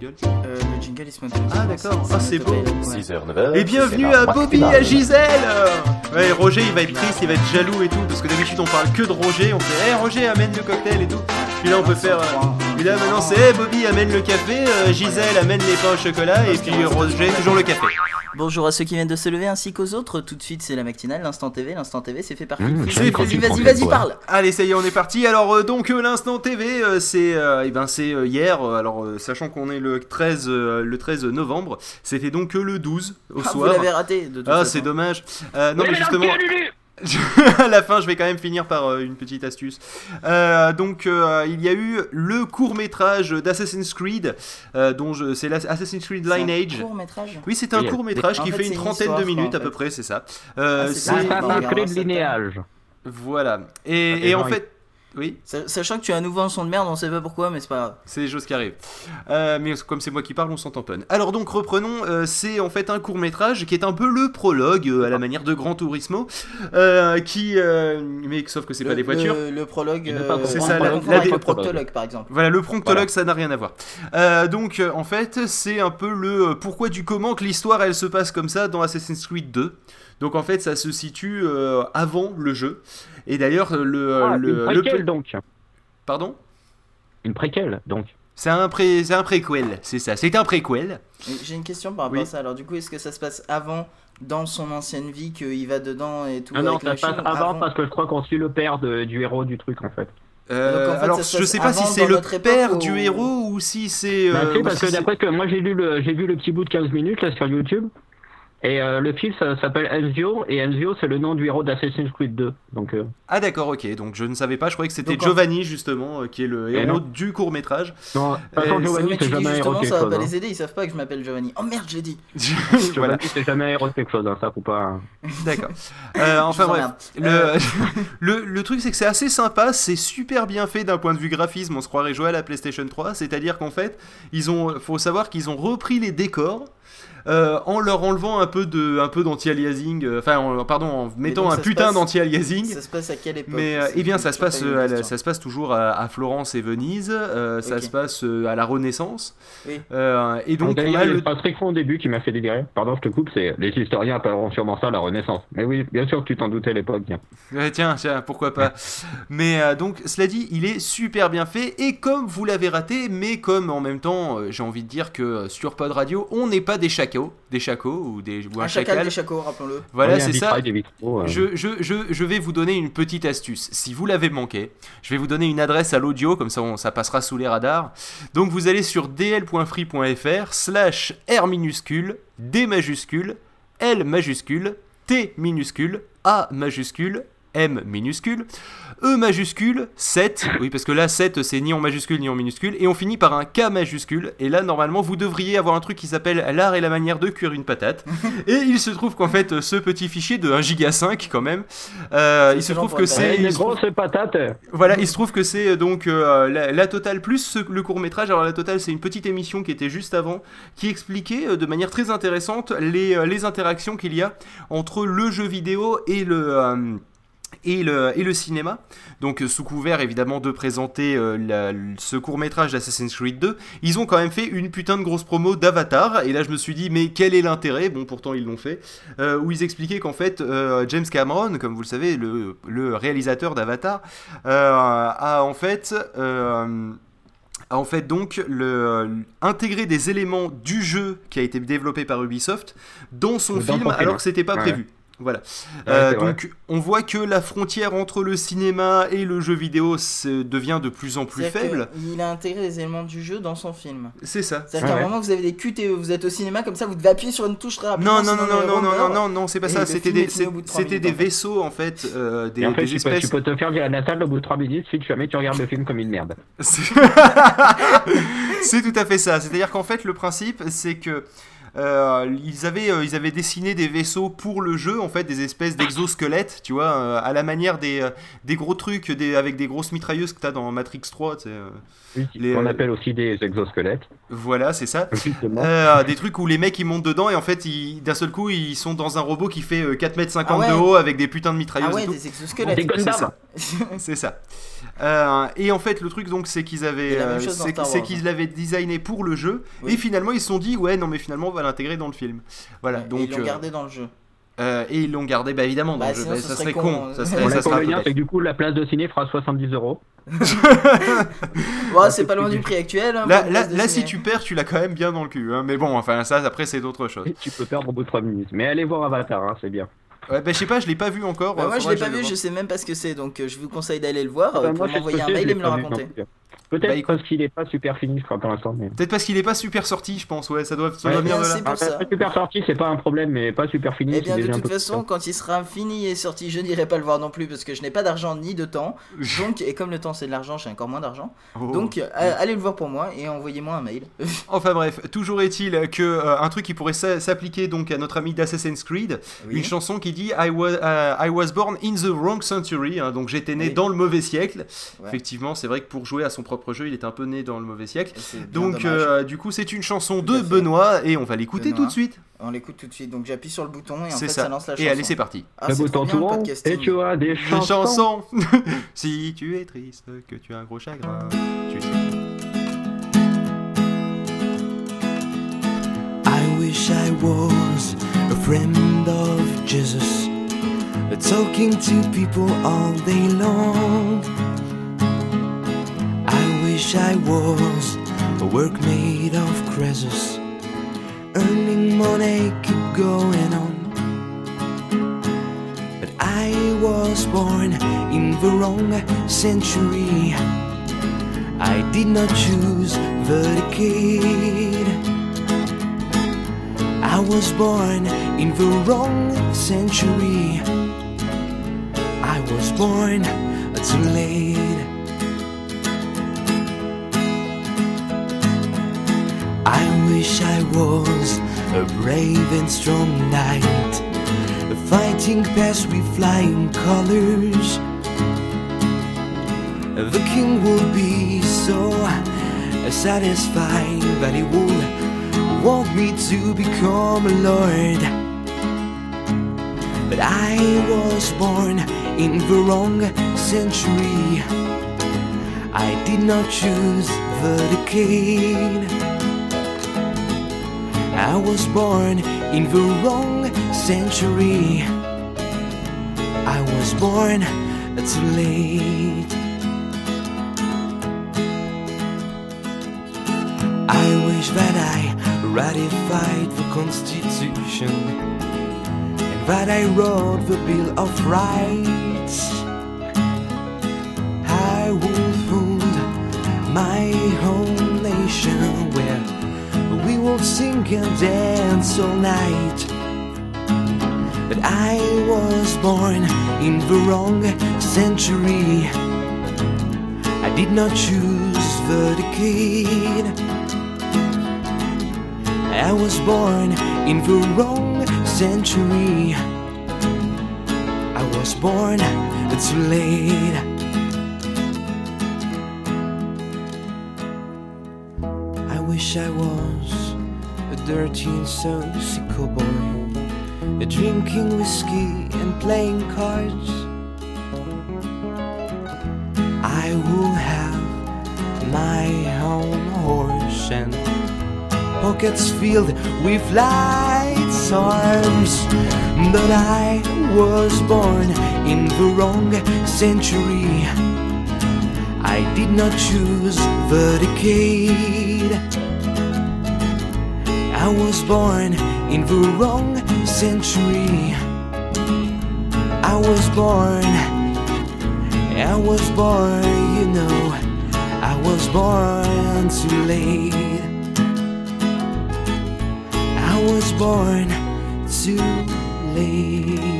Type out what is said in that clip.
Euh, le jingle il se met Ah, d'accord. Ah, c'est beau. 6h, 9h. Et bienvenue à Bobby et à Gisèle Ouais, Roger il va être triste, il va être jaloux et tout, parce que d'habitude on parle que de Roger, on fait Hé Roger amène le cocktail et tout. Puis là on peut faire. euh, Puis là maintenant c'est Hé Bobby amène le café, euh, Gisèle amène les pains au chocolat, et puis Roger toujours le café. Bonjour à ceux qui viennent de se lever ainsi qu'aux autres. Tout de suite, c'est la matinale, l'instant TV. L'instant TV, c'est fait par Mmh, Vas-y, vas-y, parle. Allez, ça y est, on est parti. Alors, euh, donc, euh, l'instant TV, euh, c'est euh, eh ben, c'est euh, hier. Alors, euh, sachant qu'on est le 13, euh, le 13 novembre, c'était donc euh, le 12 au Ah, vous soir. l'avez raté. De toute Ah, c'est dommage. Euh, non, mais justement, à la fin, je vais quand même finir par euh, une petite astuce. Euh, donc, euh, il y a eu le court métrage d'Assassin's Creed, euh, dont je, c'est la- Assassin's Creed C'est un Lineage. court métrage. Oui, c'est un Oui, court métrage en qui fait, une trentaine histoire, de minutes quoi, à peu fait. près, c'est ça. Euh, Ah, c'est. Assassin's Creed linéage. voilà. Et, en fait, oui. Sa- Sachant que tu as un nouveau son de merde, on sait pas pourquoi, mais c'est pas grave. C'est des choses qui arrivent. Euh, mais comme c'est moi qui parle, on s'en tamponne. Alors donc reprenons, euh, c'est en fait un court métrage qui est un peu le prologue euh, à la manière de Gran Turismo, euh, qui, euh, mais sauf que c'est pas des voitures. Le, le prologue. Euh, C'est on ça, la- la- avec le proctologue, par exemple. Voilà, le pronctologue, Voilà. ça n'a rien à voir. Euh, donc, en fait, c'est un peu le pourquoi du comment que l'histoire elle se passe comme ça dans Assassin's Creed 2. Donc, en fait, ça se situe euh, avant le jeu. Et d'ailleurs, le, Ah, le, une le- préquelle donc. pardon, Une préquelle donc. c'est un pré, c'est un préquel, c'est ça. C'est un préquel. J'ai une question par rapport Oui. à ça. Alors, du coup, est-ce que ça se passe avant, dans son ancienne vie, qu'il va dedans et tout Ah non, avec ça se passe avant parce que je crois qu'on suit le père de- du héros du truc en fait. Euh, Donc, en fait, alors, je sais pas si c'est le père ou- du héros ou si c'est. Bah, euh, si, ou parce si que d'après que moi j'ai lu le j'ai vu le petit bout de 15 minutes là sur YouTube et euh, le film ça s'appelle Enzio et Enzio c'est le nom du héros d'Assassin's Creed 2 donc euh, Ah, d'accord, ok. Donc, je ne savais pas. Je croyais que c'était Giovanni, justement, euh, qui est le héros non. du court métrage. non façon Euh, Giovanni c'est jamais un héros quelque ça va chose. pas hein. les aider, ils savent pas que je m'appelle Giovanni. Oh merde, j'ai dit. voilà, Giovanni c'est jamais un héros de quelque chose hein, ça faut pas. d'accord. Euh, enfin bref, emmerde. le, le, le truc c'est que c'est assez sympa, c'est super bien fait d'un point de vue graphisme, on se croirait jouer à la PlayStation 3, c'est-à-dire qu'en fait, ils ont, faut savoir qu'ils ont repris les décors. Euh, en leur enlevant un peu de, un peu d'anti-aliasing, euh, enfin, en- pardon, en mettant donc, un putain d'anti-aliasing. Ça se passe à quelle époque Mais euh, eh bien, ça se passe, la ça se passe toujours à, à Florence et Venise. euh, Ça se passe à la Renaissance. Oui. Euh, et donc, on D'ailleurs, a il y a le très con au début qui m'a fait délirer. Pardon, je te coupe, c'est les historiens appelleront sûrement ça la Renaissance. Mais oui, bien sûr que tu t'en doutais à l'époque. Ouais, tiens, tiens, pourquoi pas. mais euh, donc, cela dit, il est super bien fait. Et comme vous l'avez raté, mais comme en même temps, j'ai envie de dire que sur Pod Radio, on n'est pas des des chacos ou, des, ou un, Un chacal chacal. des chacos, rappelons-le. Voilà, Oui, c'est ça. vitrail, des vitraux, euh. Je, je, je, je vais vous donner une petite astuce. Si vous l'avez manqué, je vais vous donner une adresse à l'audio, comme ça on- ça passera sous les radars. Donc vous allez sur dl.free.fr slash R minuscule, D majuscule, L majuscule, T minuscule, A majuscule, M minuscule, E majuscule, 7, oui parce que là 7 c'est ni en majuscule ni en minuscule, et on finit par un K majuscule, et là normalement vous devriez avoir un truc qui s'appelle l'art et la manière de cuire une patate, et il se trouve qu'en fait ce petit fichier de 1 giga 5 quand même, euh, il se trouve que c'est... Une grosse patate. voilà, il se trouve que c'est euh, donc euh, la, la totale plus ce- le court métrage. Alors la totale, c'est une petite émission qui était juste avant, qui expliquait de manière très intéressante les, les interactions qu'il y a entre le jeu vidéo et le euh, et le, et le cinéma. Donc euh, sous couvert évidemment de présenter euh, la- ce court métrage d'Assassin's Creed 2, ils ont quand même fait une putain de grosse promo d'Avatar. Et là je me suis dit mais quel est l'intérêt? Bon pourtant ils l'ont fait. euh, où ils expliquaient qu'en fait euh, James Cameron, comme vous le savez, le, le réalisateur d'Avatar, a en fait... a en fait donc le, intégré des éléments du jeu qui a été développé par Ubisoft dans son Dans film alors que c'était pas Ouais. prévu. Voilà. Ouais, Euh, vrai. donc on voit que la frontière entre le cinéma et le jeu vidéo devient de plus en plus faible. Il a intégré les éléments du jeu dans son film. C'est ça. C'est-à-dire qu'à Ouais. un moment, vous avez des QTE, vous êtes au cinéma, comme ça, vous devez appuyer sur une touche très rapidement. Non, non, non, non, non, non, non, non, non, c'est pas Et ça. C'était des, c'était minutes, des en fait. vaisseaux en fait, euh, des, Et en fait, des tu peux, espèces. tu peux te faire virer la salle au bout de 3 minutes si jamais tu regardes le film comme une merde. C'est c'est tout à fait ça. C'est-à-dire qu'en fait, le principe, c'est que euh, ils, avaient, euh, ils avaient dessiné des vaisseaux pour le jeu, en fait, des espèces d'exosquelettes, tu vois, euh, à la manière des, des gros trucs des, avec des grosses mitrailleuses que tu as dans Matrix 3. tu sais, euh. Les, On appelle aussi des exosquelettes. Voilà, c'est ça. Euh, des trucs où les mecs ils montent dedans et en fait d'un seul coup ils sont dans un robot qui fait euh, 4 mètres 50 Ah ouais. de haut avec des putains de mitrailleuses Ah ouais, et tout. des exosquelettes. C'est ça. Euh, et en fait, le truc donc, c'est qu'ils avaient, c'est qu'ils l'avaient designé pour le jeu. Oui. Et finalement, ils se sont dit, ouais, non, mais finalement, on va l'intégrer dans le film. Voilà. Et donc, ils l'ont euh, gardé dans le jeu. euh, et ils l'ont gardé, bah évidemment, dans Bah, le jeu. sinon, Bah, ce ça serait con, con. hein. Ça Bon, serait, ça peut-être- c'est que du coup, la place de ciné fera 70 euros. Bon, c'est pas loin du prix actuel. hein, Là, là, si tu perds, tu l'as quand même bien dans le cul. hein. Mais bon, enfin, ça, après, c'est d'autres choses. Et tu peux perdre au bout de 3 minutes. Mais allez voir Avatar, hein, c'est bien. Ouais, bah, je sais pas, je l'ai pas vu encore. Bah, euh, moi je l'ai pas vu, je sais même pas ce que c'est, donc euh, je vous conseille d'aller le voir Bah, euh, moi, pour je m'envoyer un je mail et me le raconter. Peut-être Bah, écoute- parce qu'il est pas super fini, je crois, pour l'instant. Mais... Peut-être parce qu'il est pas super sorti, je pense. Ouais, ça doit, ça Ouais, doit venir bien, de là. pour Ah, ça. super sorti, c'est pas un problème, mais pas super fini. Eh c'est bien, de toute façon, quand il sera fini et sorti, je n'irai pas le voir non plus parce que je n'ai pas d'argent ni de temps. Donc, et comme le temps c'est de l'argent, j'ai encore moins d'argent. Oh. Donc, euh, allez le voir pour moi et envoyez-moi un mail. Enfin bref, toujours est-il que euh, un truc qui pourrait s'a- s'appliquer donc à notre ami d'Assassin's Creed, Oui. une chanson qui dit I was, euh, I was born in the wrong century, hein, donc j'étais né Oui. dans le mauvais siècle. Ouais. Effectivement, c'est vrai que pour jouer à son propre jeu, il était un peu né dans le mauvais siècle. Donc euh, du coup, c'est une chanson de. Benoît et on va l'écouter tout de suite. On l'écoute tout de suite. Donc, j'appuie sur le bouton et en fait, ça. ça. lance la chanson. Et allez, c'est parti. Ah, le c'est et tu as des chansons. chanson. si tu es triste, que tu as un gros chagrin, tu sais. I wish I was a friend of Jesus, talking to people all day long. I wish I was a workmate of Croesus, earning money, keep going on. But I was born in the wrong century. I did not choose the decade. I was born in the wrong century. I was born too late. I wish I was a brave and strong knight, fighting past with flying colors. The king would be so satisfied that he would want me to become a lord. But I was born in the wrong century. I did not choose the decade. I was born in the wrong century. I was born too late. I wish that I ratified the Constitution and that I wrote the Bill of Rights. I will found my where sing and dance all night. But I was born in the wrong century. I did not choose the decade. I was born in the wrong century. I was born too late. I wish I was dirty and saucy boy drinking whiskey and playing cards. I will have my own horse and pockets filled with lights arms. But I was born in the wrong century. I did not choose the decade. I was born in the wrong century. I was born, I was born, you know, I was born too late. I was born too late.